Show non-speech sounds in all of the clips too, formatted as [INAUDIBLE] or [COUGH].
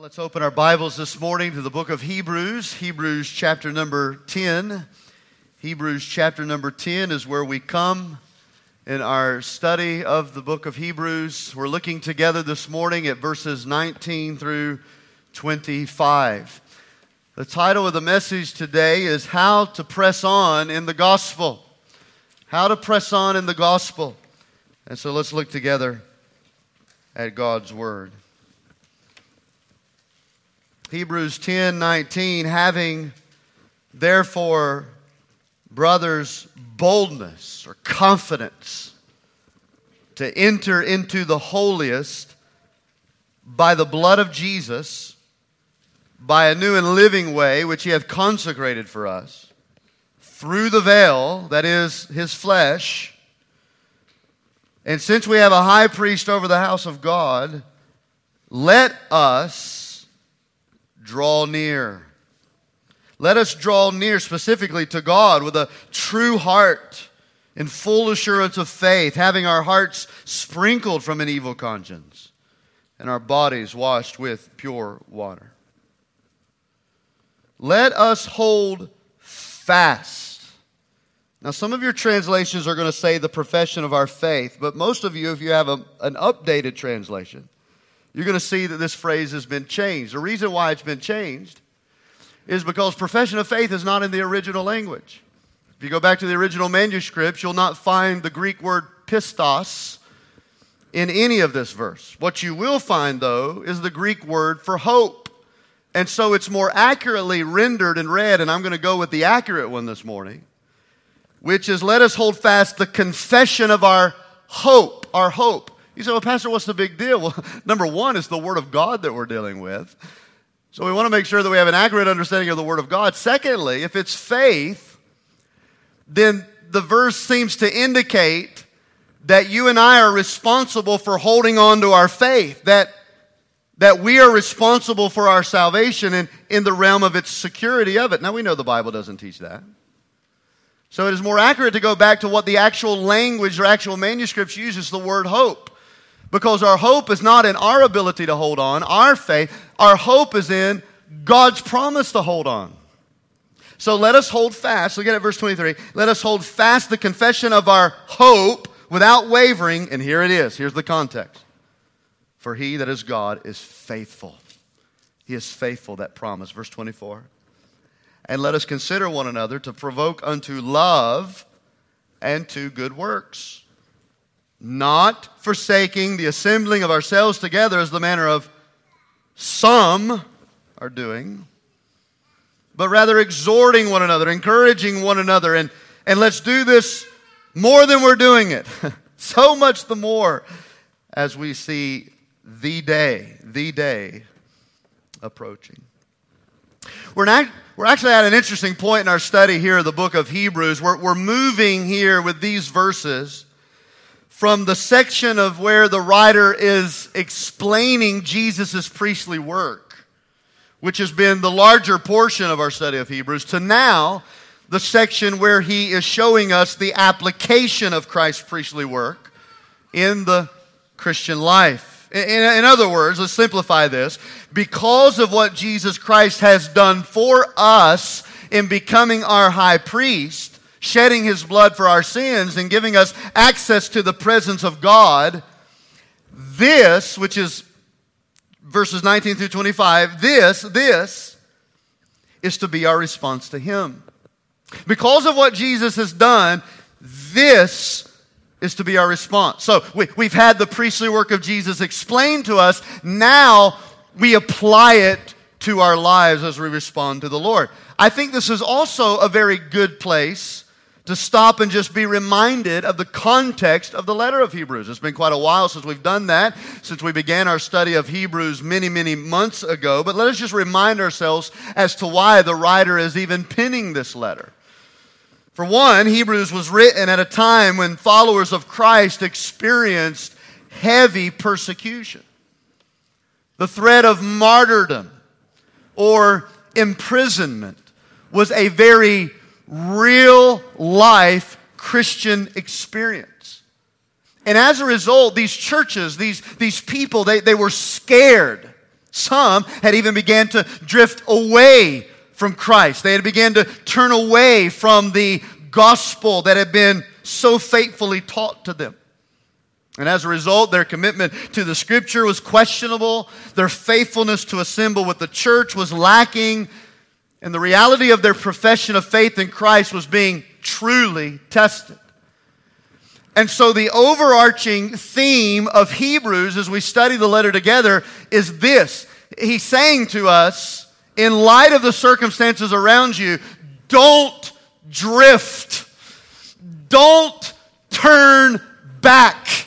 let's open our Bibles this morning to the book of Hebrews, Hebrews chapter number 10. Hebrews chapter number 10 is where we come in our study of the book of Hebrews. We're looking together this morning at verses 19 through 25. The title of the message today is How to Press On in the Gospel. How to Press On in the Gospel. And so let's look together at God's Word. Hebrews 10 19, having therefore, brothers, boldness or confidence to enter into the holiest by the blood of Jesus, by a new and living way which he hath consecrated for us, through the veil, that is his flesh. And since we have a high priest over the house of God, let us draw near. Let us draw near specifically to God with a true heart in full assurance of faith, having our hearts sprinkled from an evil conscience and our bodies washed with pure water. Let us hold fast. Now, some of your translations are going to say the profession of our faith, but most of you, if you have a, an updated translation, you're going to see that this phrase has been changed. The reason why it's been changed is because profession of faith is not in the original language. If you go back to the original manuscripts, you'll not find the Greek word pistos in any of this verse. What you will find, though, is the Greek word for hope. And so it's more accurately rendered and read, and I'm going to go with the accurate one this morning, which is let us hold fast the confession of our hope, our hope. You say, well, Pastor, what's the big deal? [LAUGHS] Well, number one is the Word of God that we're dealing with. So we want to make sure that we have an accurate understanding of the Word of God. Secondly, if it's faith, then the verse seems to indicate that you and I are responsible for holding on to our faith, that, that we are responsible for our salvation and in the realm of its security of it. Now, we know the Bible doesn't teach that. So it is more accurate to go back to what the actual language or actual manuscripts uses the word hope. Because our hope is not in our ability to hold on, our faith, our hope is in God's promise to hold on. So let us hold fast. Look at verse 23. Let us hold fast the confession of our hope without wavering. And here it is. Here's the context. For he that is God is faithful. He is faithful, that promise. Verse 24. And let us consider one another to provoke unto love and to good works not forsaking the assembling of ourselves together as the manner of some are doing, but rather exhorting one another, encouraging one another, and, and let's do this more than we're doing it. [LAUGHS] so much the more as we see the day, the day approaching. We're, not, we're actually at an interesting point in our study here of the book of Hebrews. We're, we're moving here with these verses from the section of where the writer is explaining Jesus' priestly work, which has been the larger portion of our study of Hebrews, to now the section where he is showing us the application of Christ's priestly work in the Christian life. In, in, other words, let's simplify this. Because of what Jesus Christ has done for us in becoming our high priest, shedding his blood for our sins and giving us access to the presence of God, this, which is verses 19 through 25, this, this is to be our response to him. Because of what Jesus has done, this is to be our response. So we, we've had the priestly work of Jesus explained to us. Now we apply it to our lives as we respond to the Lord. I think this is also a very good place to stop and just be reminded of the context of the letter of Hebrews. It's been quite a while since we've done that, since we began our study of Hebrews many, many months ago. But let us just remind ourselves as to why the writer is even penning this letter. For one, Hebrews was written at a time when followers of Christ experienced heavy persecution. The threat of martyrdom or imprisonment was a very real life Christian experience. And as a result, these churches, these, these people, they, they were scared. Some had even began to drift away from Christ. They had began to turn away from the gospel that had been so faithfully taught to them. And as a result, their commitment to the scripture was questionable. Their faithfulness to assemble with the church was lacking. And the reality of their profession of faith in Christ was being truly tested. And so, the overarching theme of Hebrews as we study the letter together is this. He's saying to us, in light of the circumstances around you, don't drift. Don't turn back,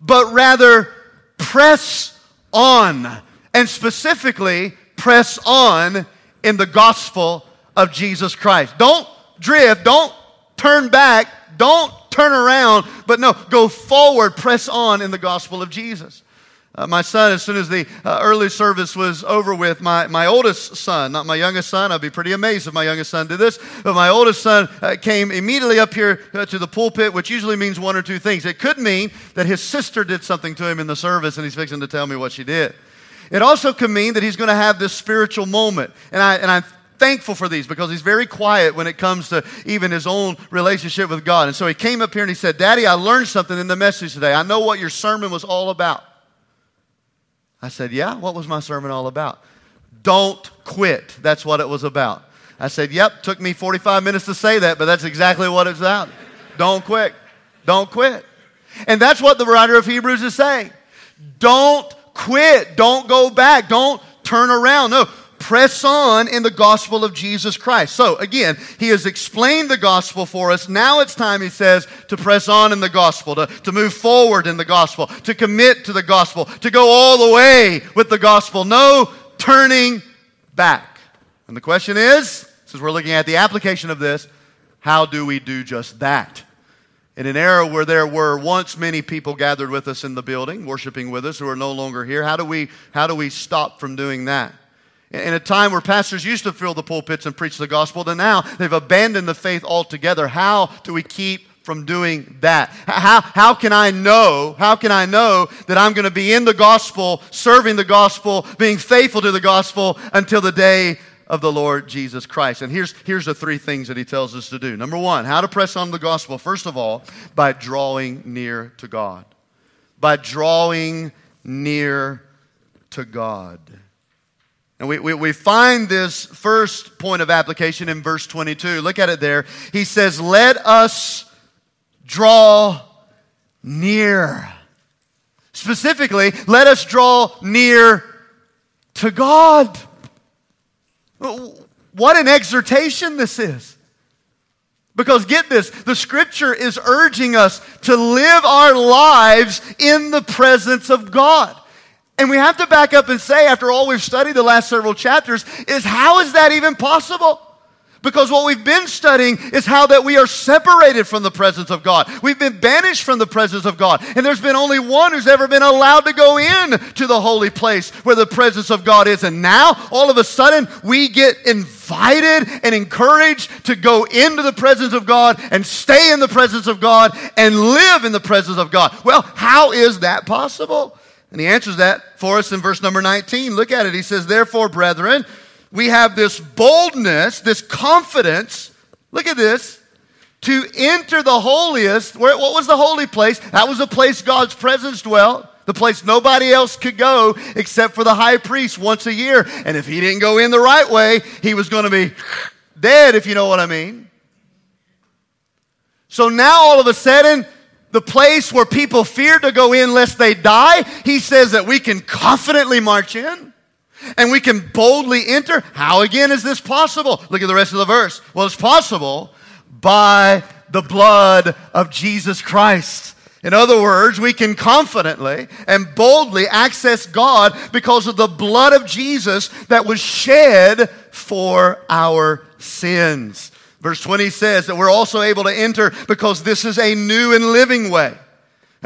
but rather press on. And specifically, press on in the gospel of Jesus Christ. Don't drift. Don't turn back. Don't turn around, but no, go forward, press on in the gospel of Jesus. Uh, my son, as soon as the uh, early service was over with, my, my oldest son, not my youngest son, I'd be pretty amazed if my youngest son did this, but my oldest son uh, came immediately up here uh, to the pulpit, which usually means one or two things. It could mean that his sister did something to him in the service and he's fixing to tell me what she did. It also can mean that he's going to have this spiritual moment. And, I, and I'm thankful for these because he's very quiet when it comes to even his own relationship with God. And so he came up here and he said, Daddy, I learned something in the message today. I know what your sermon was all about. I said, Yeah, what was my sermon all about? Don't quit. That's what it was about. I said, Yep, took me 45 minutes to say that, but that's exactly what it's about. Don't quit. Don't quit. And that's what the writer of Hebrews is saying. Don't quit. Don't go back. Don't turn around. No, press on in the gospel of Jesus Christ. So, again, he has explained the gospel for us. Now it's time, he says, to press on in the gospel, to, to move forward in the gospel, to commit to the gospel, to go all the way with the gospel. No turning back. And the question is, since we're looking at the application of this, how do we do just that? In an era where there were once many people gathered with us in the building, worshiping with us, who are no longer here, how do we, how do we stop from doing that? in a time where pastors used to fill the pulpits and preach the gospel, and now they've abandoned the faith altogether. How do we keep from doing that? How, how can I know? How can I know that I'm going to be in the gospel, serving the gospel, being faithful to the gospel until the day of the Lord Jesus Christ? And here's, here's the three things that he tells us to do. Number one, how to press on the gospel. First of all, by drawing near to God. By drawing near to God. And we, we, we, find this first point of application in verse 22. Look at it there. He says, Let us draw near. Specifically, let us draw near to God. What an exhortation this is. Because get this, the scripture is urging us to live our lives in the presence of God. And we have to back up and say, after all we've studied the last several chapters, is how is that even possible? Because what we've been studying is how that we are separated from the presence of God. We've been banished from the presence of God. And there's been only one who's ever been allowed to go in to the holy place where the presence of God is. And now, all of a sudden, we get invited and encouraged to go into the presence of God and stay in the presence of God and live in the presence of God. Well, how is that possible? And he answers that for us in verse number 19. Look at it. He says, Therefore, brethren, we have this boldness, this confidence. Look at this. To enter the holiest. Where, what was the holy place? That was the place God's presence dwelt. The place nobody else could go except for the high priest once a year. And if he didn't go in the right way, he was going to be dead, if you know what I mean. So now all of a sudden, the place where people fear to go in lest they die, he says that we can confidently march in and we can boldly enter. How again is this possible? Look at the rest of the verse. Well, it's possible by the blood of Jesus Christ. In other words, we can confidently and boldly access God because of the blood of Jesus that was shed for our sins. Verse 20 says that we're also able to enter because this is a new and living way.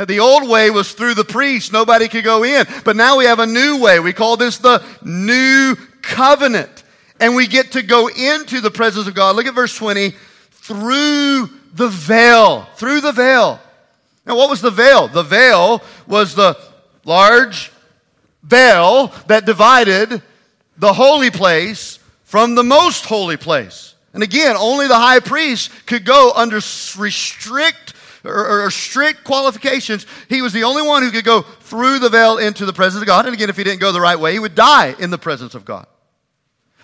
The old way was through the priest. Nobody could go in. But now we have a new way. We call this the new covenant. And we get to go into the presence of God. Look at verse 20. Through the veil. Through the veil. Now, what was the veil? The veil was the large veil that divided the holy place from the most holy place. And again, only the high priest could go under restrict or, or, strict qualifications. He was the only one who could go through the veil into the presence of God. And again, if he didn't go the right way, he would die in the presence of God.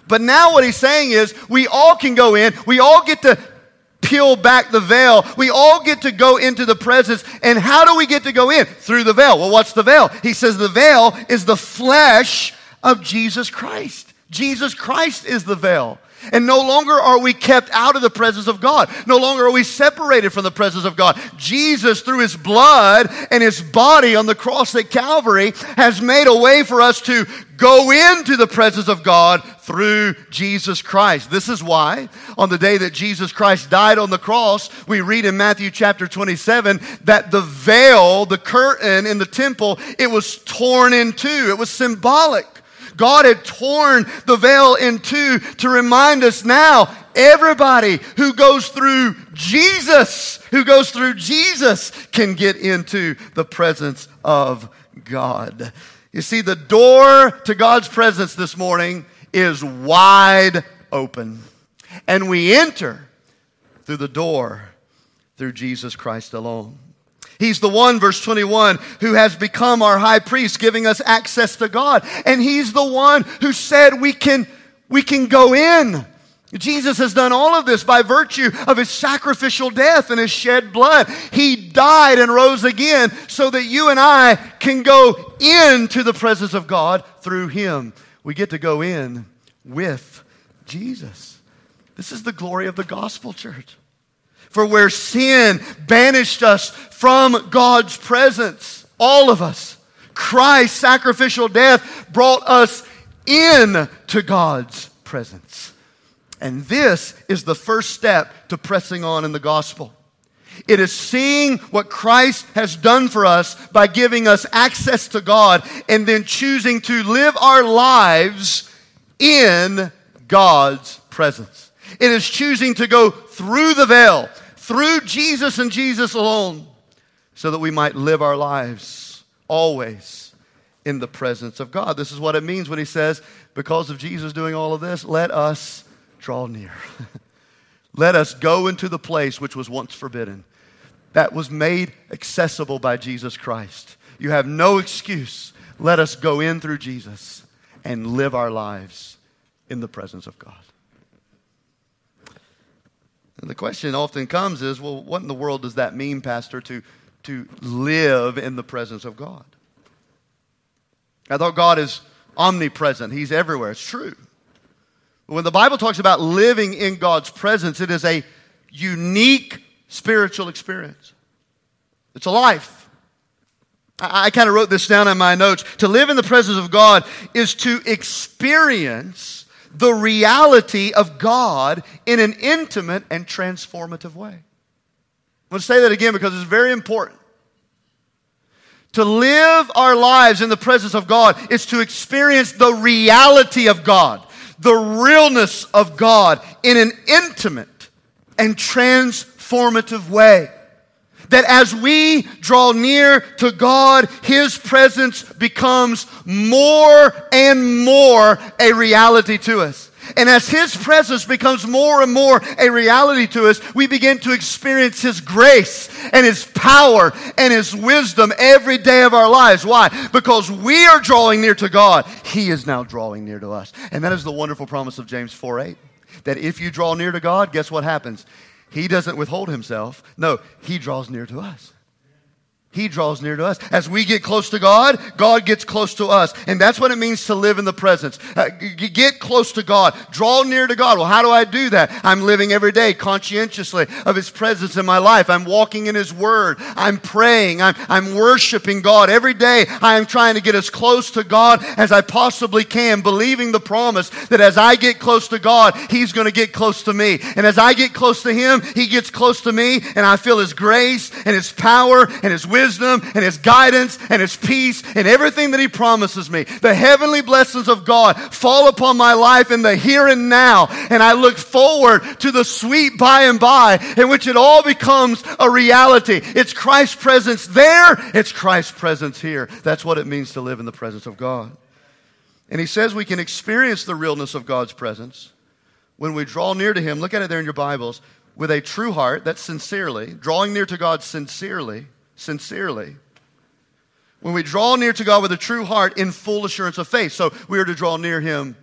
But now what he's saying is we all can go in. We all get to peel back the veil. We all get to go into the presence. And how do we get to go in? Through the veil. Well, what's the veil? He says the veil is the flesh of Jesus Christ. Jesus Christ is the veil. And no longer are we kept out of the presence of God. No longer are we separated from the presence of God. Jesus, through his blood and his body on the cross at Calvary, has made a way for us to go into the presence of God through Jesus Christ. This is why on the day that Jesus Christ died on the cross, we read in Matthew chapter 27 that the veil, the curtain in the temple, it was torn in two. It was symbolic. God had torn the veil in two to remind us now everybody who goes through Jesus, who goes through Jesus, can get into the presence of God. You see, the door to God's presence this morning is wide open. And we enter through the door through Jesus Christ alone. He's the one, verse 21, who has become our high priest, giving us access to God. And he's the one who said we can, we can go in. Jesus has done all of this by virtue of his sacrificial death and his shed blood. He died and rose again so that you and I can go into the presence of God through him. We get to go in with Jesus. This is the glory of the gospel, church. For where sin banished us from God's presence, all of us, Christ's sacrificial death brought us in to God's presence. And this is the first step to pressing on in the gospel. It is seeing what Christ has done for us by giving us access to God and then choosing to live our lives in God's presence. It is choosing to go through the veil, through Jesus and Jesus alone so that we might live our lives always in the presence of God. This is what it means when he says, because of Jesus doing all of this, let us draw near. [LAUGHS] let us go into the place which was once forbidden, that was made accessible by Jesus Christ. You have no excuse. Let us go in through Jesus and live our lives in the presence of God. And the question often comes is well, what in the world does that mean, Pastor, to, to live in the presence of God? I thought God is omnipresent, He's everywhere. It's true. But when the Bible talks about living in God's presence, it is a unique spiritual experience. It's a life. I, I kind of wrote this down in my notes. To live in the presence of God is to experience the reality of God in an intimate and transformative way. I'm going to say that again because it's very important. To live our lives in the presence of God is to experience the reality of God, the realness of God in an intimate and transformative way that as we draw near to God, His presence becomes more and more a reality to us. And as His presence becomes more and more a reality to us, we begin to experience His grace and His power and His wisdom every day of our lives. Why? Because we are drawing near to God. He is now drawing near to us. And that is the wonderful promise of James 4 8. That if you draw near to God, guess what happens? He doesn't withhold himself. No, he draws near to us. He draws near to us. As we get close to God, God gets close to us. And that's what it means to live in the presence. Uh, get close to God. Draw near to God. Well, how do I do that? I'm living every day conscientiously of His presence in my life. I'm walking in His Word. I'm praying. I'm, I'm worshiping God. Every day I am trying to get as close to God as I possibly can, believing the promise that as I get close to God, He's going to get close to me. And as I get close to Him, He gets close to me, and I feel His grace and His power and His wisdom wisdom and His guidance and His peace and everything that He promises me. The heavenly blessings of God fall upon my life in the here and now. And I look forward to the sweet by and by in which it all becomes a reality. It's Christ's presence there, it's Christ's presence here. That's what it means to live in the presence of God. And He says we can experience the realness of God's presence when we draw near to Him. Look at it there in your Bibles with a true heart, that's sincerely, drawing near to God sincerely, sincerely. When we draw near to God with a true heart in full assurance of faith. So we are to draw near Him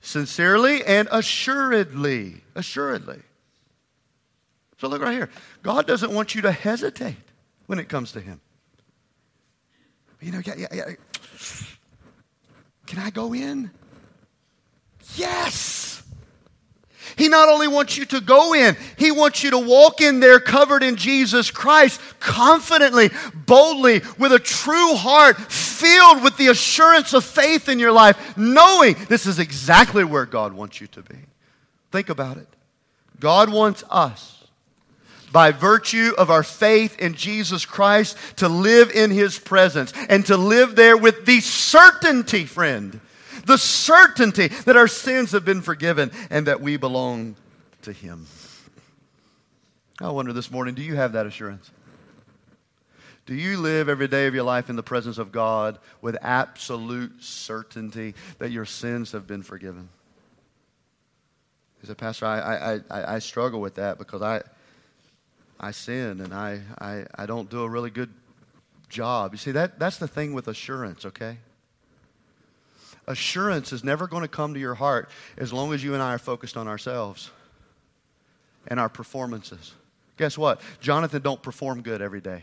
sincerely and assuredly. Assuredly. So look right here. God doesn't want you to hesitate when it comes to Him. You know, yeah, yeah, yeah. Can I go in? Yes. He not only wants you to go in, He wants you to walk in there covered in Jesus Christ, confidently, boldly, with a true heart, filled with the assurance of faith in your life, knowing this is exactly where God wants you to be. Think about it. God wants us, by virtue of our faith in Jesus Christ, to live in His presence and to live there with the certainty, friend, the certainty that our sins have been forgiven and that we belong to Him. I wonder this morning do you have that assurance? Do you live every day of your life in the presence of God with absolute certainty that your sins have been forgiven? He said, Pastor, I, I, I, struggle with that because I, I sin and I, I, I don't do a really good job. You see, that, that's the thing with assurance, okay? Assurance is never going to come to your heart as long as you and I are focused on ourselves and our performances. Guess what? Jonathan don't perform good every day.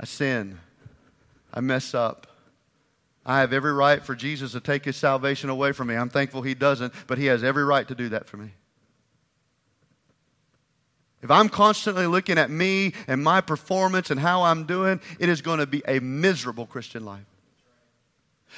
I sin. I mess up. I have every right for Jesus to take his salvation away from me. I'm thankful he doesn't, but he has every right to do that for me. If I'm constantly looking at me and my performance and how I'm doing, it is going to be a miserable Christian life.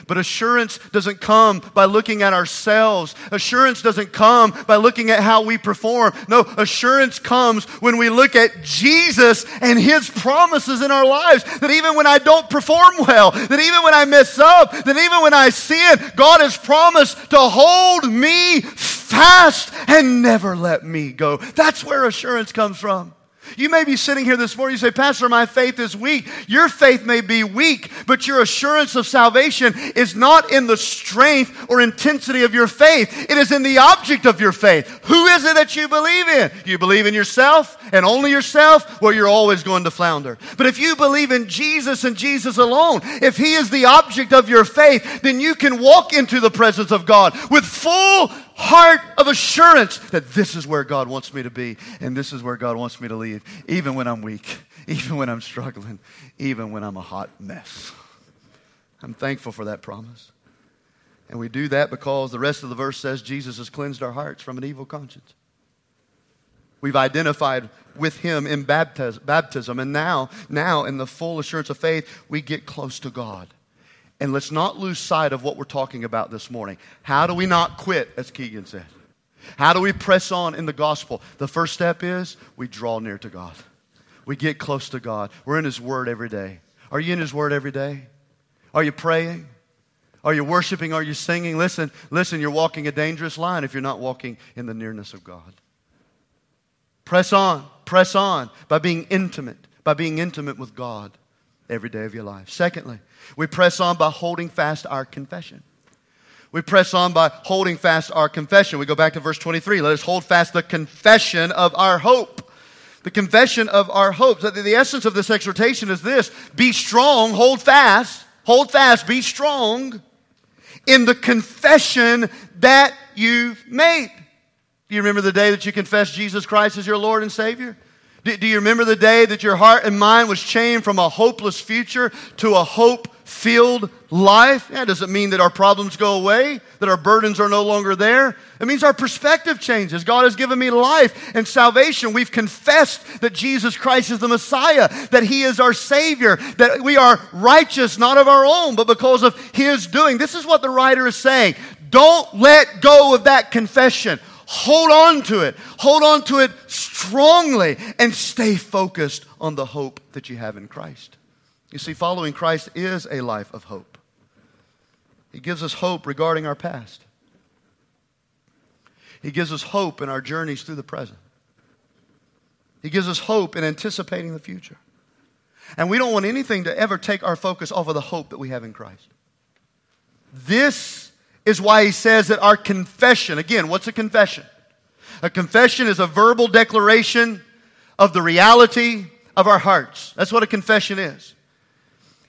But assurance doesn't come by looking at ourselves. Assurance doesn't come by looking at how we perform. No, assurance comes when we look at Jesus and His promises in our lives. That even when I don't perform well, that even when I mess up, that even when I sin, God has promised to hold me fast and never let me go. That's where assurance comes from. You may be sitting here this morning, you say, Pastor, my faith is weak. Your faith may be weak, but your assurance of salvation is not in the strength or intensity of your faith. It is in the object of your faith. Who is it that you believe in? You believe in yourself and only yourself? Well, you're always going to flounder. But if you believe in Jesus and Jesus alone, if He is the object of your faith, then you can walk into the presence of God with full heart of assurance that this is where God wants me to be and this is where God wants me to leave, even when I'm weak, [LAUGHS] even when I'm struggling, even when I'm a hot mess. I'm thankful for that promise. And we do that because the rest of the verse says Jesus has cleansed our hearts from an evil conscience. We've identified with him in baptism, and now, now in the full assurance of faith, we get close to God. And let's not lose sight of what we're talking about this morning. How do we not quit, as Keegan said? How do we press on in the gospel? The first step is we draw near to God. We get close to God. We're in His Word every day. Are you in His Word every day? Are you praying? Are you worshiping? Are you singing? Listen, listen, you're walking a dangerous line if you're not walking in the nearness of God. Press on, press on by being intimate, by being intimate with God every day of your life. Secondly, we press on by holding fast our confession. We press on by holding fast our confession. We go back to verse 23. Let us hold fast the confession of our hope. The confession of our hope. The, the essence of this exhortation is this be strong, hold fast, hold fast, be strong in the confession that you've made. Do you remember the day that you confessed Jesus Christ as your Lord and Savior? Do, do you remember the day that your heart and mind was changed from a hopeless future to a hope filled life? That doesn't mean that our problems go away, that our burdens are no longer there. It means our perspective changes. God has given me life and salvation. We've confessed that Jesus Christ is the Messiah, that He is our Savior, that we are righteous, not of our own, but because of His doing. This is what the writer is saying. Don't let go of that confession. Hold on to it. Hold on to it strongly and stay focused on the hope that you have in Christ. You see, following Christ is a life of hope. He gives us hope regarding our past. He gives us hope in our journeys through the present. He gives us hope in anticipating the future. And we don't want anything to ever take our focus off of the hope that we have in Christ. This is why he says that our confession, again, what's a confession? A confession is a verbal declaration of the reality of our hearts. That's what a confession is.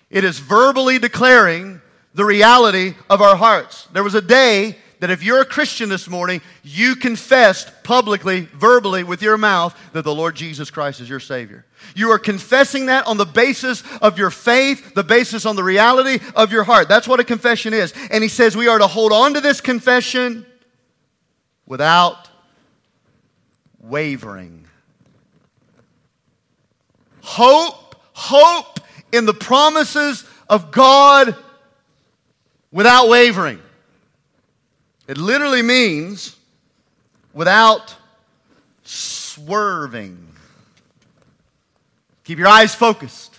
It is verbally declaring the reality of our hearts. There was a day that if you're a Christian this morning, you confessed publicly, verbally, with your mouth that the Lord Jesus Christ is your Savior. You are confessing that on the basis of your faith, the basis on the reality of your heart. That's what a confession is. And he says we are to hold on to this confession without wavering. Hope, hope in the promises of God without wavering. It literally means without swerving. Keep your eyes focused.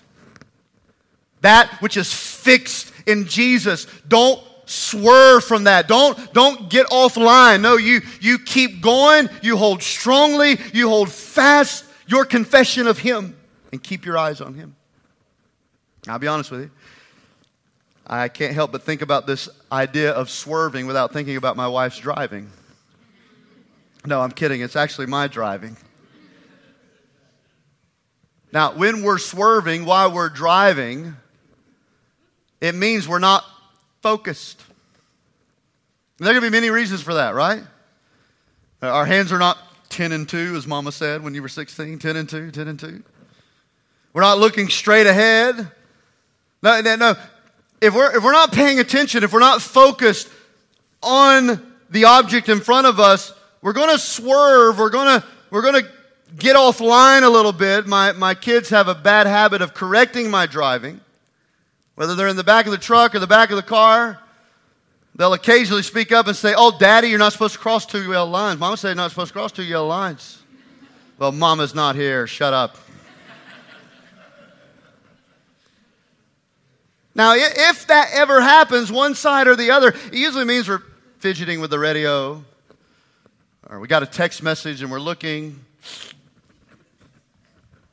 That which is fixed in Jesus. Don't swerve from that. Don't, don't get off line. No, you, you keep going. You hold strongly. You hold fast your confession of Him and keep your eyes on Him. I'll be honest with you. I can't help but think about this idea of swerving without thinking about my wife's driving. No, I'm kidding. It's actually my driving. Now, when we're swerving while we're driving, it means we're not focused. And there to be many reasons for that, right? Our hands are not 10 and 2, as Mama said when you were 16 10 and 2, 10 and 2. We're not looking straight ahead. No, no, no if we're, if we're not paying attention, if we're not focused on the object in front of us, we're going to swerve. We're going to, we're going to get off line a little bit. My, my kids have a bad habit of correcting my driving. Whether they're in the back of the truck or the back of the car, they'll occasionally speak up and say, Oh, daddy, you're not supposed to cross two yellow lines. Mama said you're not supposed to cross two yellow lines. Well, mama's not here. Shut up. Now, if that ever happens, one side or the other, it usually means we're fidgeting with the radio, or we got a text message and we're looking.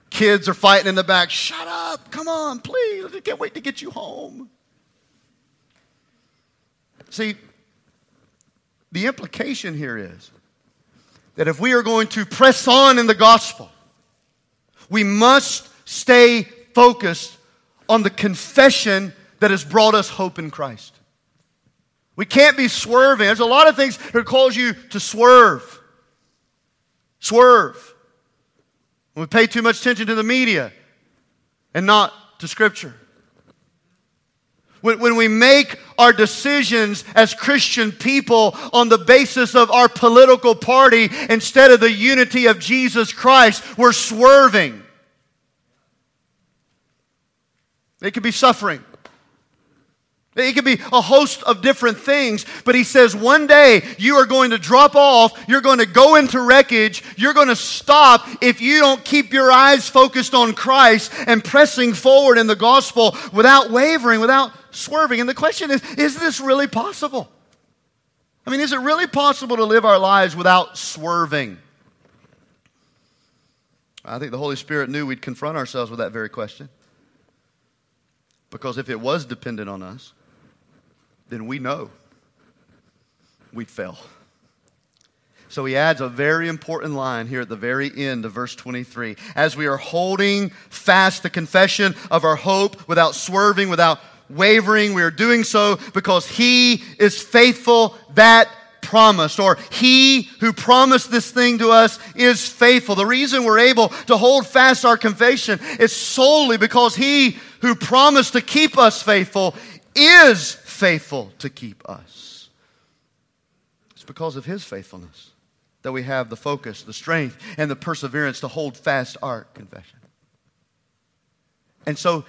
Kids are fighting in the back. Shut up! Come on, please! I can't wait to get you home. See, the implication here is that if we are going to press on in the gospel, we must stay focused on the confession that has brought us hope in Christ. We can't be swerving. There's a lot of things that cause you to swerve. Swerve. When We pay too much attention to the media and not to Scripture. When, when we make our decisions as Christian people on the basis of our political party instead of the unity of Jesus Christ, we're swerving. It could be suffering. It could be a host of different things, but he says one day you are going to drop off, you're going to go into wreckage, you're going to stop if you don't keep your eyes focused on Christ and pressing forward in the gospel without wavering, without swerving. And the question is is this really possible? I mean, is it really possible to live our lives without swerving? I think the Holy Spirit knew we'd confront ourselves with that very question. Because if it was dependent on us, then we know we'd fail. So he adds a very important line here at the very end of verse 23. As we are holding fast the confession of our hope without swerving, without wavering, we are doing so because he is faithful that promised, or he who promised this thing to us is faithful. The reason we're able to hold fast our confession is solely because he who promised to keep us faithful is faithful to keep us. It's because of his faithfulness that we have the focus, the strength, and the perseverance to hold fast our confession. And so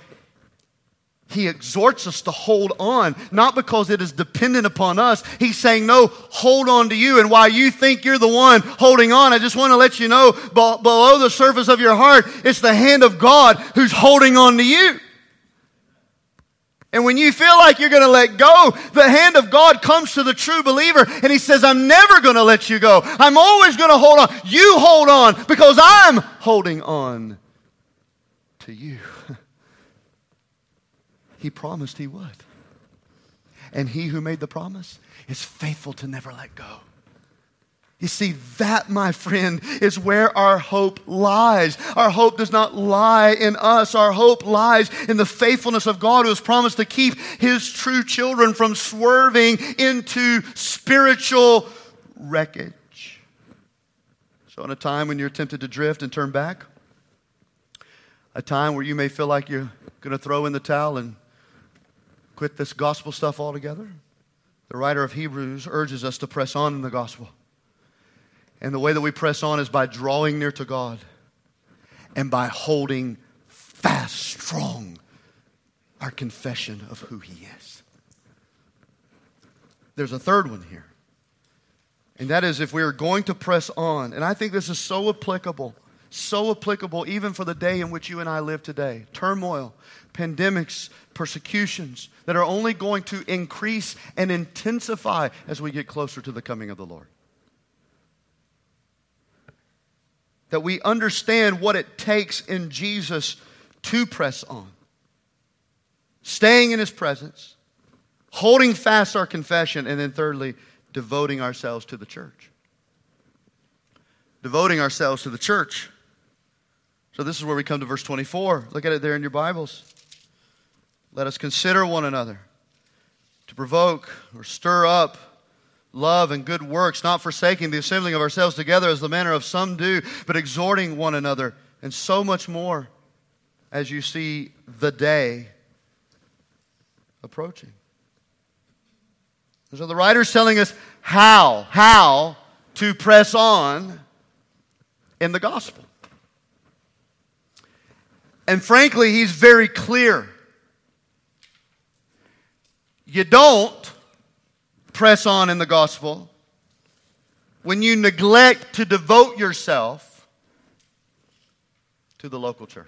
He exhorts us to hold on, not because it is dependent upon us. He's saying, No, hold on to you. And while you think you're the one holding on, I just want to let you know below the surface of your heart, it's the hand of God who's holding on to you. And when you feel like you're going to let go, the hand of God comes to the true believer and he says, I'm never going to let you go. I'm always going to hold on. You hold on because I'm holding on to you. [LAUGHS] he promised he would. And he who made the promise is faithful to never let go. You see, that, my friend, is where our hope lies. Our hope does not lie in us. Our hope lies in the faithfulness of God who has promised to keep his true children from swerving into spiritual wreckage. So, in a time when you're tempted to drift and turn back, a time where you may feel like you're going to throw in the towel and quit this gospel stuff altogether, the writer of Hebrews urges us to press on in the gospel and the way that we press on is by drawing near to God and by holding fast, strong our confession of who He is. There's a third one here. And that is if we are going to press on, and I think this is so applicable, so applicable even for the day in which you and I live today turmoil, pandemics, persecutions that are only going to increase and intensify as we get closer to the coming of the Lord. That we understand what it takes in Jesus to press on. Staying in his presence, holding fast our confession, and then thirdly, devoting ourselves to the church. Devoting ourselves to the church. So this is where we come to verse 24. Look at it there in your Bibles. Let us consider one another to provoke or stir up love and good works, not forsaking the assembling of ourselves together as the manner of some do, but exhorting one another, and so much more as you see the day approaching. so the writer's telling us how, how to press on in the gospel. And frankly, he's very clear. You don't press on in the gospel, when you neglect to devote yourself to the local church.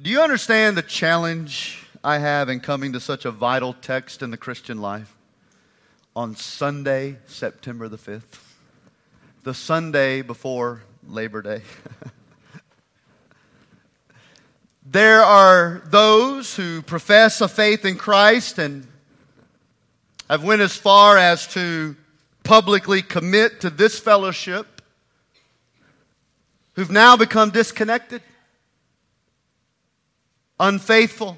Do you understand the challenge I have in coming to such a vital text in the Christian life on Sunday, September the 5th? The Sunday before Labor Day. [LAUGHS] There are those who profess a faith in Christ and have went as far as to publicly commit to this fellowship who've now become disconnected, unfaithful,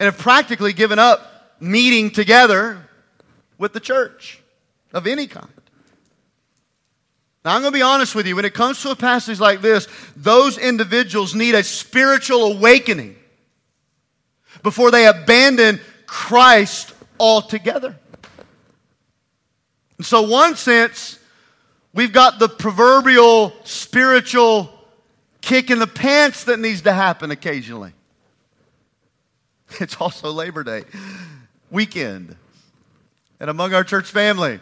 and have practically given up meeting together with the church of any kind. Now, I'm going to be honest with you. When it comes to a passage like this, those individuals need a spiritual awakening before they abandon Christ altogether. And so, one sense, we've got the proverbial spiritual kick in the pants that needs to happen occasionally. [LAUGHS] It's also Labor Day weekend. And among our church family,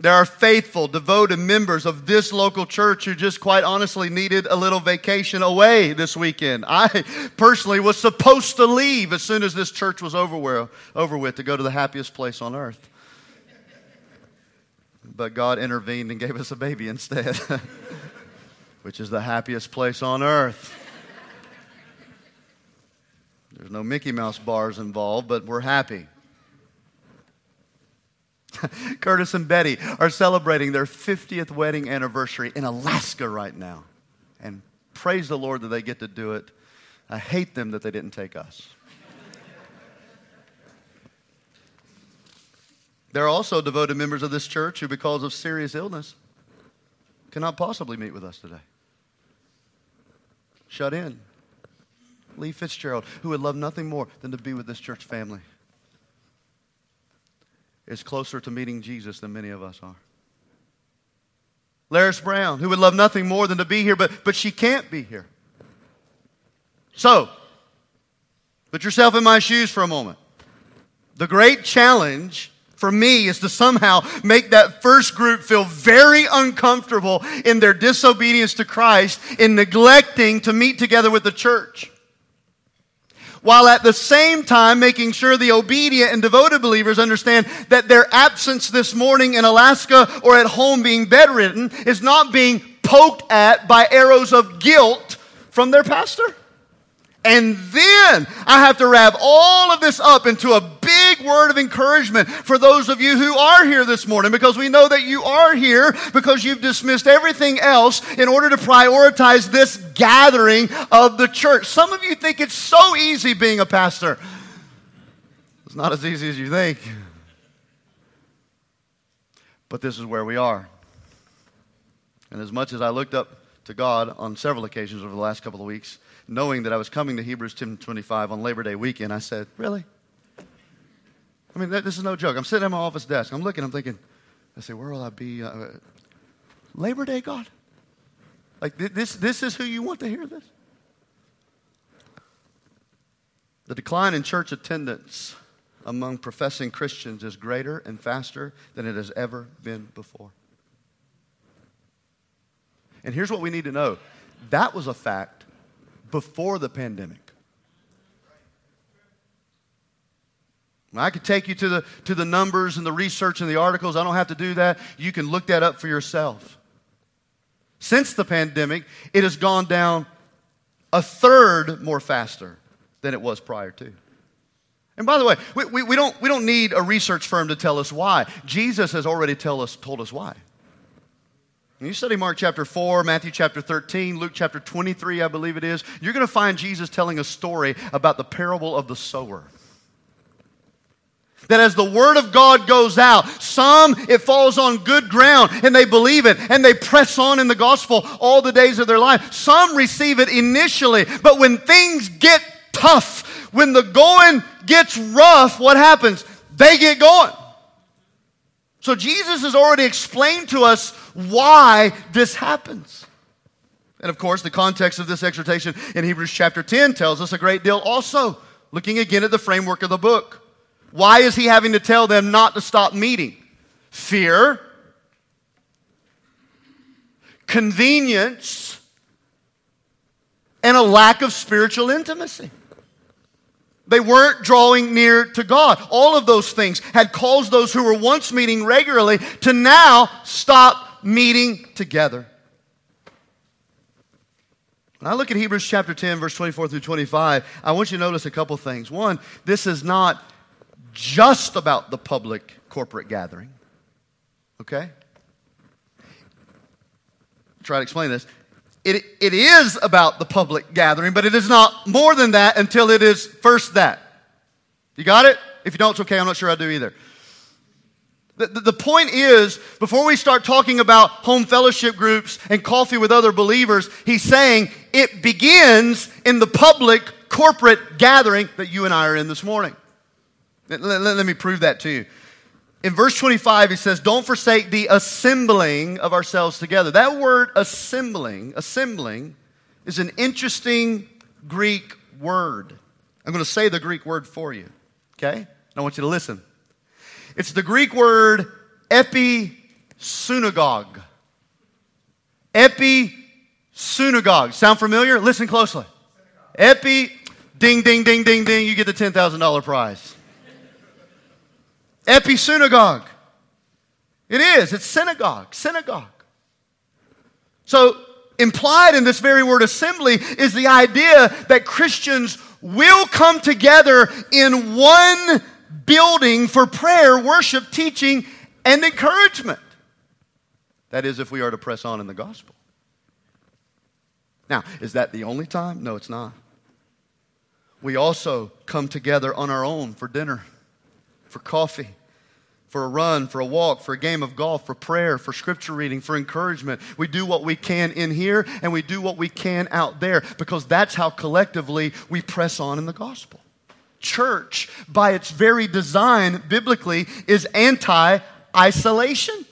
there are faithful, devoted members of this local church who just quite honestly needed a little vacation away this weekend. I personally was supposed to leave as soon as this church was over, over with to go to the happiest place on earth. But God intervened and gave us a baby instead, [LAUGHS] which is the happiest place on earth. There's no Mickey Mouse bars involved, but we're happy. [LAUGHS] Curtis and Betty are celebrating their 50th wedding anniversary in Alaska right now. And praise the Lord that they get to do it. I hate them that they didn't take us. there are also devoted members of this church who, because of serious illness, cannot possibly meet with us today. Shut in. Lee Fitzgerald, who would love nothing more than to be with this church family is closer to meeting Jesus than many of us are. Laris Brown, who would love nothing more than to be here, but, but she can't be here. So, put yourself in my shoes for a moment. The great challenge for me is to somehow make that first group feel very uncomfortable in their disobedience to Christ, in neglecting to meet together with the church. While at the same time making sure the obedient and devoted believers understand that their absence this morning in Alaska or at home being bedridden is not being poked at by arrows of guilt from their pastor. And then I have to wrap all of this up into a big word of encouragement for those of you who are here this morning because we know that you are here because you've dismissed everything else in order to prioritize this gathering of the church. Some of you think it's so easy being a pastor. It's not as easy as you think. But this is where we are. And as much as I looked up to God on several occasions over the last couple of weeks, knowing that I was coming to Hebrews 10:25 on Labor Day weekend, I said, "Really?" I mean, this is no joke. I'm sitting at my office desk. I'm looking. I'm thinking, I say, "Where will I be?" Uh, Labor Day, God. Like this, this is who you want to hear this. The decline in church attendance among professing Christians is greater and faster than it has ever been before. And here's what we need to know that was a fact before the pandemic. I could take you to the, to the numbers and the research and the articles. I don't have to do that. You can look that up for yourself. Since the pandemic, it has gone down a third more faster than it was prior to. And by the way, we, we, we, don't, we don't need a research firm to tell us why. Jesus has already tell us, told us why. When you study Mark chapter 4, Matthew chapter 13, Luke chapter 23, I believe it is, you're going to find Jesus telling a story about the parable of the sower. That as the word of God goes out, some it falls on good ground and they believe it and they press on in the gospel all the days of their life. Some receive it initially, but when things get tough, when the going gets rough, what happens? They get going. So Jesus has already explained to us why this happens. And of course, the context of this exhortation in Hebrews chapter 10 tells us a great deal also, looking again at the framework of the book. Why is he having to tell them not to stop meeting? Fear, convenience, and a lack of spiritual intimacy. They weren't drawing near to God. All of those things had caused those who were once meeting regularly to now stop meeting together. When I look at Hebrews chapter 10, verse 24 through 25, I want you to notice a couple things. One, this is not just about the public corporate gathering. Okay? Try to explain this. It, it is about the public gathering, but it is not more than that until it is first that. You got it? If you don't, it's okay. I'm not sure I do either. The, the, the point is, before we start talking about home fellowship groups and coffee with other believers, he's saying it begins in the public corporate gathering that you and I are in this morning. Let, let, let me prove that to you. In verse 25, he says, Don't forsake the assembling of ourselves together. That word assembling, assembling, is an interesting Greek word. I'm going to say the Greek word for you, okay? I want you to listen. It's the Greek word epi synagogue. Epi synagogue. Sound familiar? Listen closely. Epi, ding, ding, ding, ding, ding, you get the $10,000 prize. Epi synagogue. It is. It's synagogue. Synagogue. So, implied in this very word assembly is the idea that Christians will come together in one building for prayer, worship, teaching, and encouragement. That is, if we are to press on in the gospel. Now, is that the only time? No, it's not. We also come together on our own for dinner for coffee, for a run, for a walk, for a game of golf, for prayer, for scripture reading, for encouragement. We do what we can in here and we do what we can out there because that's how collectively we press on in the gospel. Church, by its very design, biblically, is anti isolation.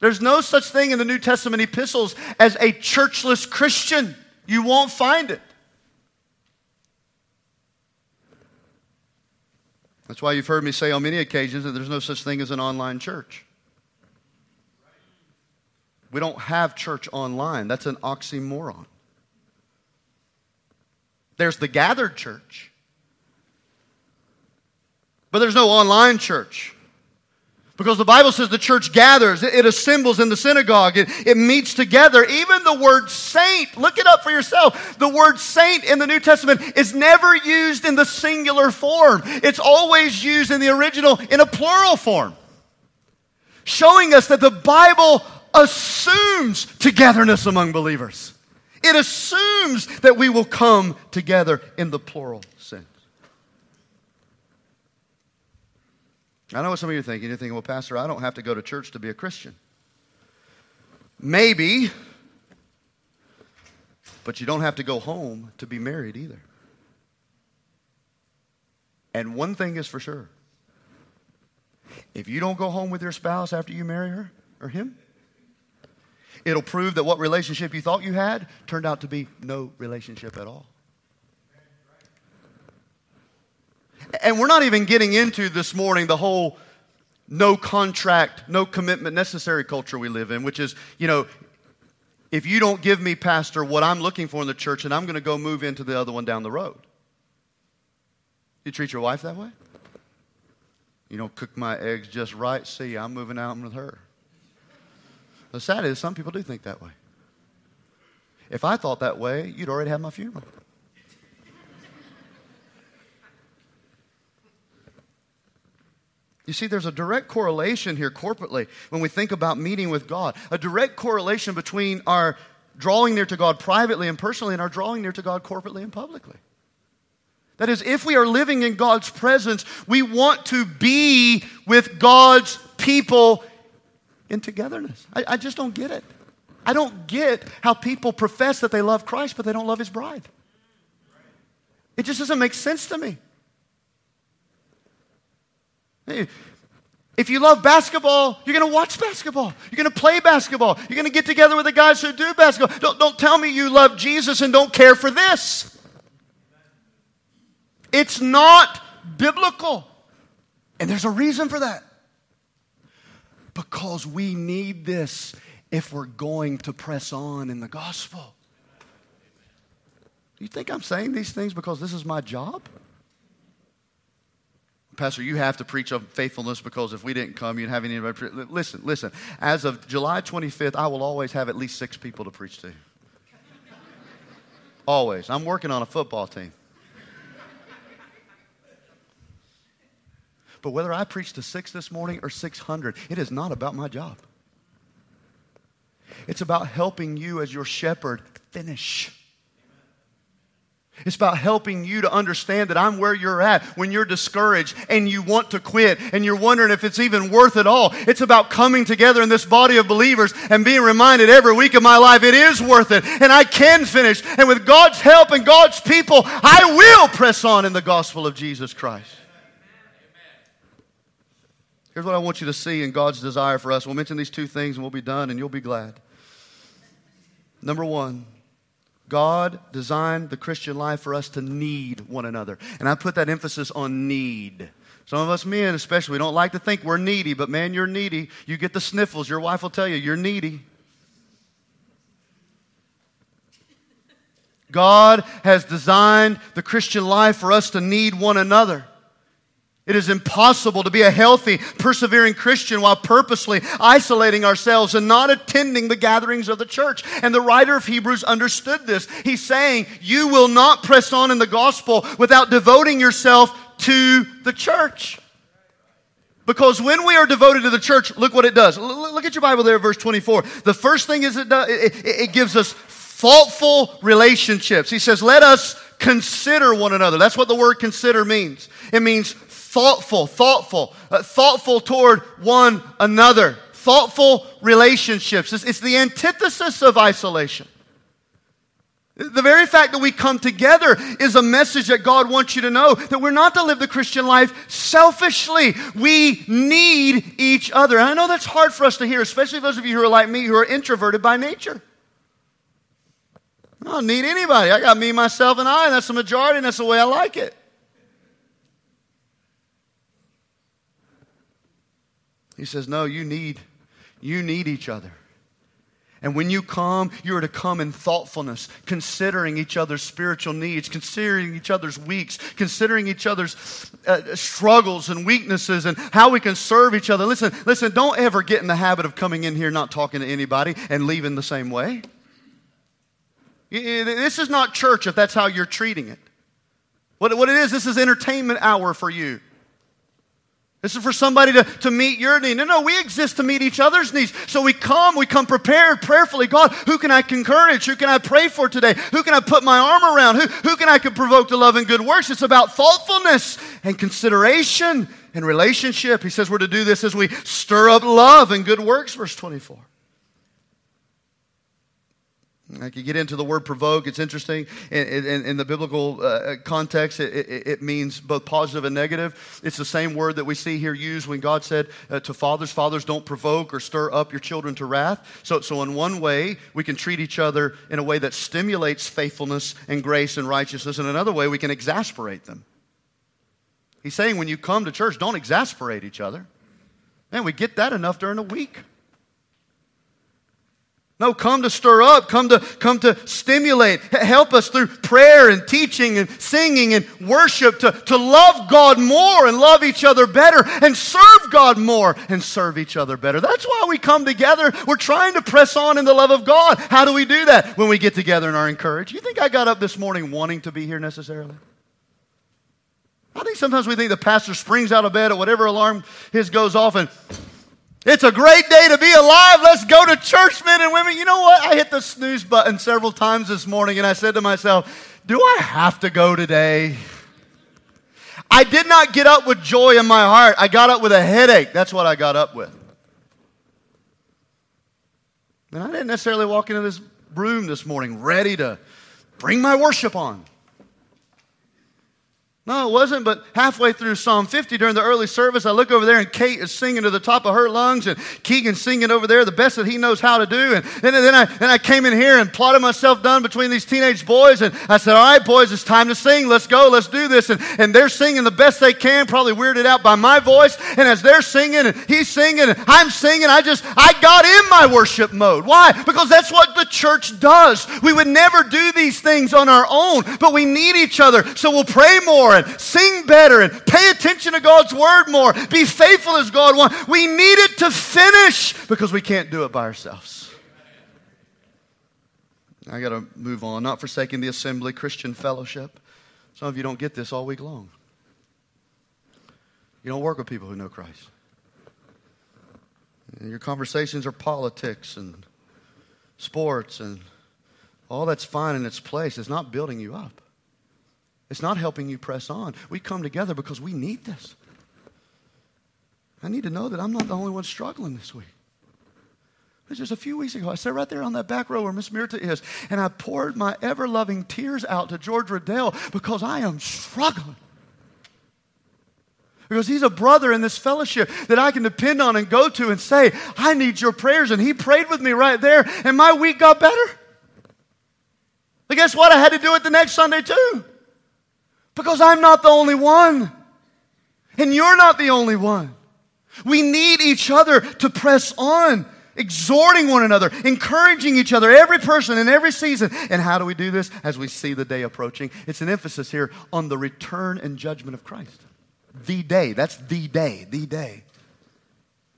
There's no such thing in the New Testament epistles as a churchless Christian. You won't find it. That's why you've heard me say on many occasions that there's no such thing as an online church. We don't have church online. That's an oxymoron. There's the gathered church, but there's no online church. Because the Bible says the church gathers, it, assembles in the synagogue, it, it meets together. Even the word saint, look it up for yourself. The word saint in the New Testament is never used in the singular form, it's always used in the original in a plural form, showing us that the Bible assumes togetherness among believers. It assumes that we will come together in the plural sense. I know what some of you are thinking. You're thinking, well, Pastor, I don't have to go to church to be a Christian. Maybe, but you don't have to go home to be married either. And one thing is for sure if you don't go home with your spouse after you marry her or him, it'll prove that what relationship you thought you had turned out to be no relationship at all. And we're not even getting into this morning the whole no contract, no commitment necessary culture we live in, which is, you know, if you don't give me, Pastor, what I'm looking for in the church, and I'm going to go move into the other one down the road. You treat your wife that way? You don't cook my eggs just right. See, I'm moving out with her. The sad is, some people do think that way. If I thought that way, you'd already have my funeral. You see, there's a direct correlation here corporately when we think about meeting with God, a direct correlation between our drawing near to God privately and personally and our drawing near to God corporately and publicly. That is, if we are living in God's presence, we want to be with God's people in togetherness. I, I just don't get it. I don't get how people profess that they love Christ, but they don't love his bride. It just doesn't make sense to me. If you love basketball, you're going to watch basketball. You're going to play basketball. You're going to get together with the guys who do basketball. Don't, don't tell me you love Jesus and don't care for this. It's not biblical. And there's a reason for that. Because we need this if we're going to press on in the gospel. You think I'm saying these things because this is my job? Pastor, you have to preach of faithfulness because if we didn't come, you'd have anybody. Pre-. Listen, listen. As of July 25th, I will always have at least six people to preach to. always. I'm working on a football team. But whether I preach to six this morning or 600, it is not about my job. It's about helping you as your shepherd finish. It's about helping you to understand that I'm where you're at when you're discouraged and you want to quit and you're wondering if it's even worth it all. It's about coming together in this body of believers and being reminded every week of my life it is worth it and I can finish. And with God's help and God's people, I will press on in the gospel of Jesus Christ. Here's what I want you to see in God's desire for us. We'll mention these two things and we'll be done and you'll be glad. Number one, God designed the Christian life for us to need one another. And I put that emphasis on need. Some of us men, especially, we don't like to think we're needy, but man, you're needy. You get the sniffles. Your wife will tell you you're needy. God has designed the Christian life for us to need one another. It is impossible to be a healthy, persevering Christian while purposely isolating ourselves and not attending the gatherings of the church. And the writer of Hebrews understood this. He's saying, You will not press on in the gospel without devoting yourself to the church. Because when we are devoted to the church, look what it does. Look at your Bible there, verse 24. The first thing is it, does, it, it gives us thoughtful relationships. He says, Let us consider one another. That's what the word consider means. It means thoughtful, thoughtful, uh, thoughtful toward one another, thoughtful relationships. It's, it's the antithesis of isolation. The very fact that we come together is a message that God wants you to know that we're not to live the Christian life selfishly. We need each other. And I know that's hard for us to hear, especially those of you who are like me who are introverted by nature. I don't need anybody. I got me, myself, and I, and that's the majority, and that's the way I like it. He says, No, you need, you need each other. And when you come, you are to come in thoughtfulness, considering each other's spiritual needs, considering each other's weeks, considering each other's uh, struggles and weaknesses and how we can serve each other. Listen, listen, don't ever get in the habit of coming in here not talking to anybody and leaving the same way. This is not church if that's how you're treating it. What, what it is, this is entertainment hour for you. This is for somebody to, to meet your need. No, no, we exist to meet each other's needs. So we come, we come prepared prayerfully. God, who can I encourage? Who can I pray for today? Who can I put my arm around? Who, who can I can provoke to love and good works? It's about thoughtfulness and consideration and relationship. He says we're to do this as we stir up love and good works, verse 24. I could get into the word provoke. It's interesting. In, in, in the biblical uh, context, it, it, it, means both positive and negative. It's the same word that we see here used when God said uh, to fathers, Fathers, don't provoke or stir up your children to wrath. So, so, in one way, we can treat each other in a way that stimulates faithfulness and grace and righteousness. In another way, we can exasperate them. He's saying when you come to church, don't exasperate each other. Man, we get that enough during the week. No, come to stir up, come to come to stimulate, help us through prayer and teaching and singing and worship to, to love God more and love each other better and serve God more and serve each other better. That's why we come together. We're trying to press on in the love of God. How do we do that? When we get together and are encouraged. You think I got up this morning wanting to be here necessarily? I think sometimes we think the pastor springs out of bed at whatever alarm his goes off and it's a great day to be alive. Let's go to church, men and women. You know what? I hit the snooze button several times this morning and I said to myself, Do I have to go today? I did not get up with joy in my heart. I got up with a headache. That's what I got up with. And I didn't necessarily walk into this room this morning ready to bring my worship on. No, it wasn't, but halfway through Psalm 50 during the early service, I look over there and Kate is singing to the top of her lungs, and Keegan's singing over there the best that he knows how to do. And then, then, I, then I came in here and plotted myself down between these teenage boys, and I said, All right, boys, it's time to sing. Let's go, let's do this. And, and they're singing the best they can, probably weirded out by my voice. And as they're singing and he's singing and I'm singing, I just, I got in my worship mode. Why? Because that's what the church does. We would never do these things on our own, but we need each other. So we'll pray more and sing better and pay attention to God's word more. Be faithful as God wants. We need it to finish because we can't do it by ourselves. I got to move on. Not forsaking the assembly, Christian fellowship. Some of you don't get this all week long. You don't work with people who know Christ. And your conversations are politics and sports and all that's fine in its place. It's not building you up. It's not helping you press on. We come together because we need this. I need to know that I'm not the only one struggling this week. Just a few weeks ago. I sat right there on that back row where Miss Mirta is, and I poured my ever loving tears out to George Riddell because I am struggling. Because he's a brother in this fellowship that I can depend on and go to and say, I need your prayers. And he prayed with me right there, and my week got better. But guess what? I had to do it the next Sunday too. Because I'm not the only one. And you're not the only one. We need each other to press on, exhorting one another, encouraging each other, every person in every season. And how do we do this? As we see the day approaching. It's an emphasis here on the return and judgment of Christ. The day. That's the day. The day.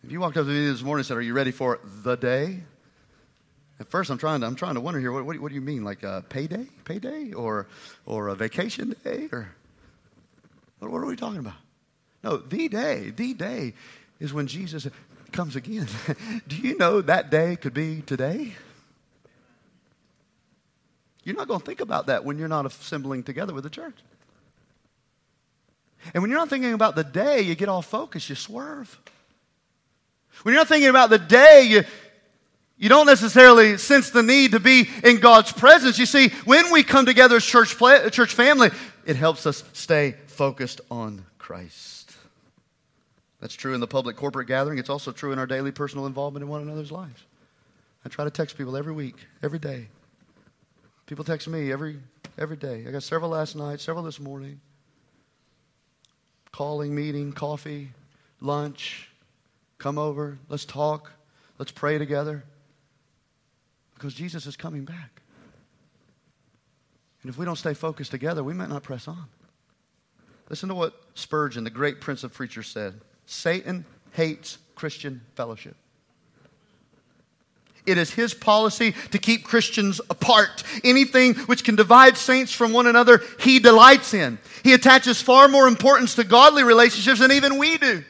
If you walked up to me this morning and said, Are you ready for the day? At first, I'm trying to, I'm trying to wonder here, what, what, what do you mean? Like a payday? Payday? Or, or a vacation day? Or what, what are we talking about? No, the day, the day is when Jesus comes again. [LAUGHS] do you know that day could be today? You're not going to think about that when you're not assembling together with the church. And when you're not thinking about the day, you get off focus, you swerve. When you're not thinking about the day, you, You don't necessarily sense the need to be in God's presence. You see, when we come together as church, play, church family, it helps us stay focused on Christ. That's true in the public corporate gathering. It's also true in our daily personal involvement in one another's lives. I try to text people every week, every day. People text me every every day. I got several last night, several this morning. Calling, meeting, coffee, lunch. Come over, let's talk, let's pray together. Because Jesus is coming back. And if we don't stay focused together, we might not press on. Listen to what Spurgeon, the great prince of preachers, said Satan hates Christian fellowship. It is his policy to keep Christians apart. Anything which can divide saints from one another, he delights in. He attaches far more importance to godly relationships than even we do.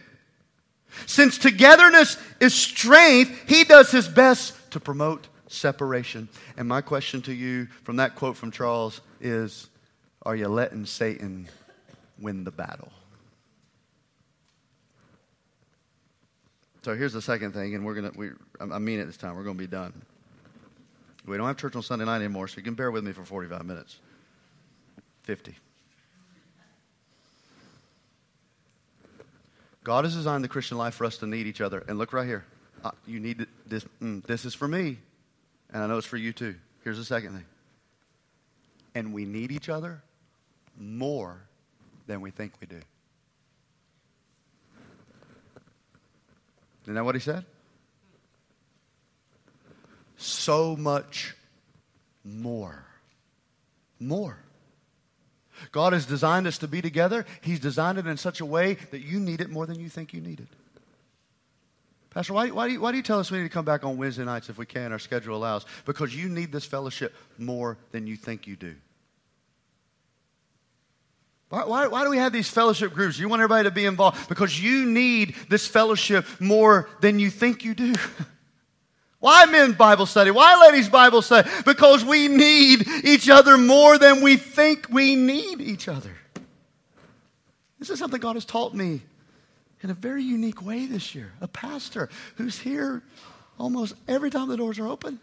Since togetherness is strength, he does his best to promote separation. And my question to you from that quote from Charles is Are you letting Satan win the battle? So here's the second thing, and we're gonna. We, I mean it this time. We're gonna be done. We don't have church on Sunday night anymore, so you can bear with me for 45 minutes. 50. God has designed the Christian life for us to need each other. And look right here. Uh, you need this. Mm, this is for me, and I know it's for you too. Here's the second thing. And we need each other more than we think we do. Isn't that what he said? So much more. More. God has designed us to be together. He's designed it in such a way that you need it more than you think you need it. Pastor, why, why, do you, why do you tell us we need to come back on Wednesday nights if we can, our schedule allows? Because you need this fellowship more than you think you do. Why, why, why, do we have these fellowship groups? You want everybody to be involved because you need this fellowship more than you think you do. [LAUGHS] why men Bible study? Why ladies Bible study? Because we need each other more than we think we need each other. This is something God has taught me in a very unique way this year. A pastor who's here almost every time the doors are open.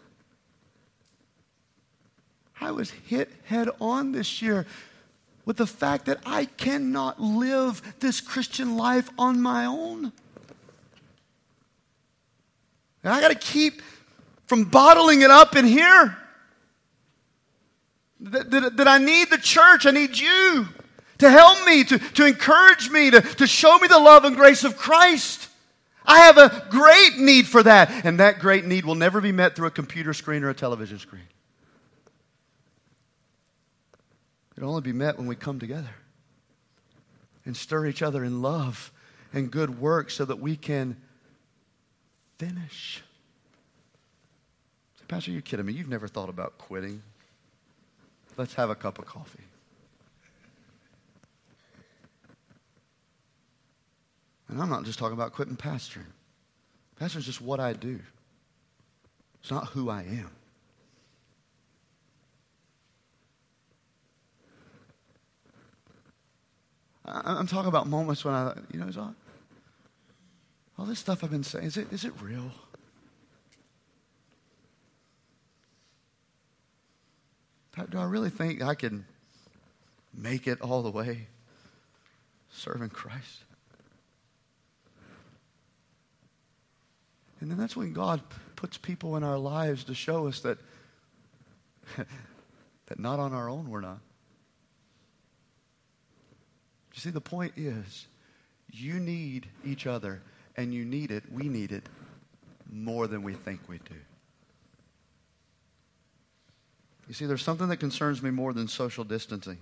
I was hit head on this year with the fact that I cannot live this Christian life on my own. And I got to keep from bottling it up in here. That, that, that, I need the church, I need you to help me, to, to encourage me, to, to show me the love and grace of Christ. I have a great need for that, and that great need will never be met through a computer screen or a television screen. It'll only be met when we come together and stir each other in love and good work so that we can finish. Pastor, you're kidding me. You've never thought about quitting. Let's have a cup of coffee. And I'm not just talking about quitting pastoring. Pastoring is just what I do. It's not who I am. I'm talking about moments when I, you know, all, all this stuff I've been saying, is it, is it real? Do I really think I can make it all the way serving Christ? And then that's when God puts people in our lives to show us that, [LAUGHS] that not on our own we're not. You see, the point is, you need each other, and you need it, we need it, more than we think we do. You see, there's something that concerns me more than social distancing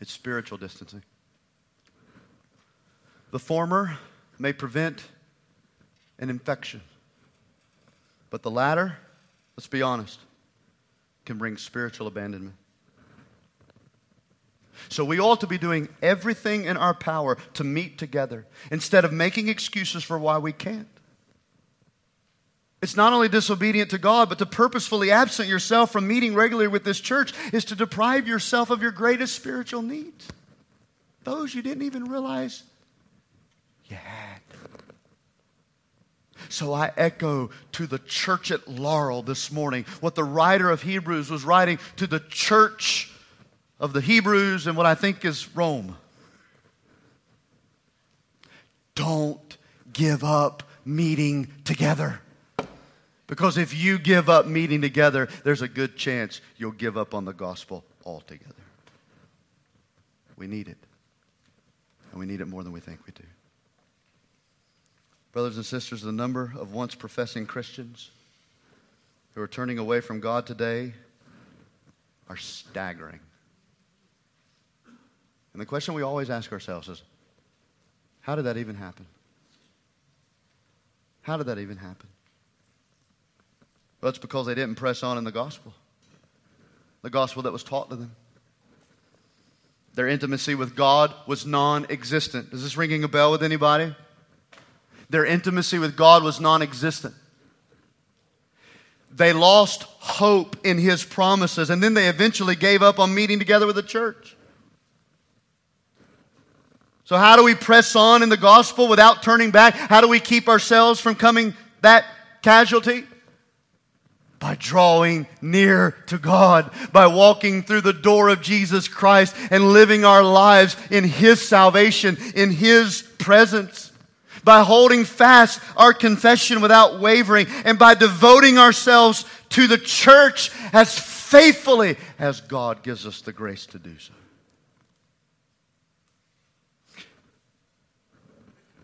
it's spiritual distancing. The former may prevent an infection, but the latter, let's be honest, can bring spiritual abandonment. So we ought to be doing everything in our power to meet together instead of making excuses for why we can't. It's not only disobedient to God, but to purposefully absent yourself from meeting regularly with this church is to deprive yourself of your greatest spiritual needs. Those you didn't even realize you had. So I echo to the church at Laurel this morning what the writer of Hebrews was writing to the church of the Hebrews and what I think is Rome. Don't give up meeting together. Because if you give up meeting together, there's a good chance you'll give up on the gospel altogether. We need it. And we need it more than we think we do. Brothers and sisters, the number of once professing Christians who are turning away from God today are staggering. And the question we always ask ourselves is how did that even happen? How did that even happen? Well, it's because they didn't press on in the gospel, the gospel that was taught to them. Their intimacy with God was non existent. Is this ringing a bell with anybody? Their intimacy with God was non existent. They lost hope in His promises, and then they eventually gave up on meeting together with the church. So, how do we press on in the gospel without turning back? How do we keep ourselves from coming that casualty? by drawing near to God, by walking through the door of Jesus Christ and living our lives in His salvation, in His presence, by holding fast our confession without wavering, and by devoting ourselves to the church as faithfully as God gives us the grace to do so.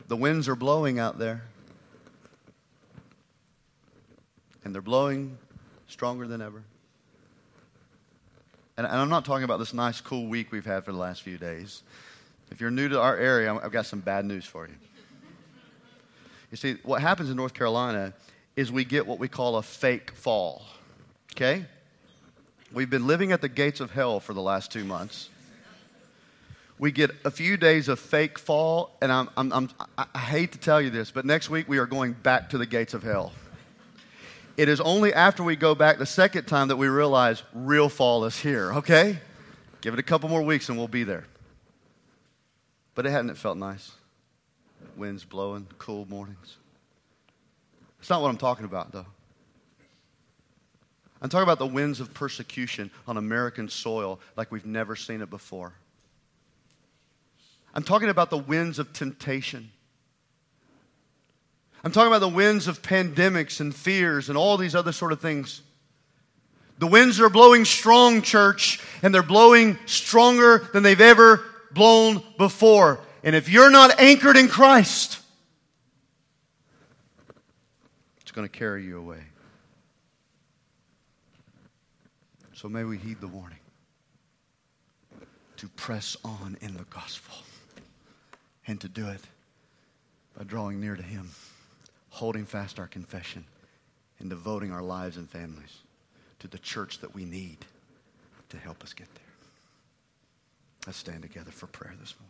The winds are blowing out there. And they're blowing stronger than ever. And, I'm not talking about this nice, cool week we've had for the last few days. If you're new to our area, I've got some bad news for you. You see, what happens in North Carolina is we get what we call a fake fall. Okay? We've been living at the gates of hell for the last two months. We get a few days of fake fall, and I'm, I'm, I'm, I hate to tell you this, but next week we are going back to the gates of hell. It is only after we go back the second time that we realize real fall is here, okay? Give it a couple more weeks and we'll be there. But it hadn't it felt nice? Winds blowing, cool mornings. It's not what I'm talking about, though. I'm talking about the winds of persecution on American soil like we've never seen it before. I'm talking about the winds of temptation I'm talking about the winds of pandemics and fears and all these other sort of things. The winds are blowing strong, church, and they're blowing stronger than they've ever blown before. And if you're not anchored in Christ, it's going to carry you away. So may we heed the warning to press on in the gospel and to do it by drawing near to Him holding fast our confession, and devoting our lives and families to the church that we need to help us get there. Let's stand together for prayer this morning.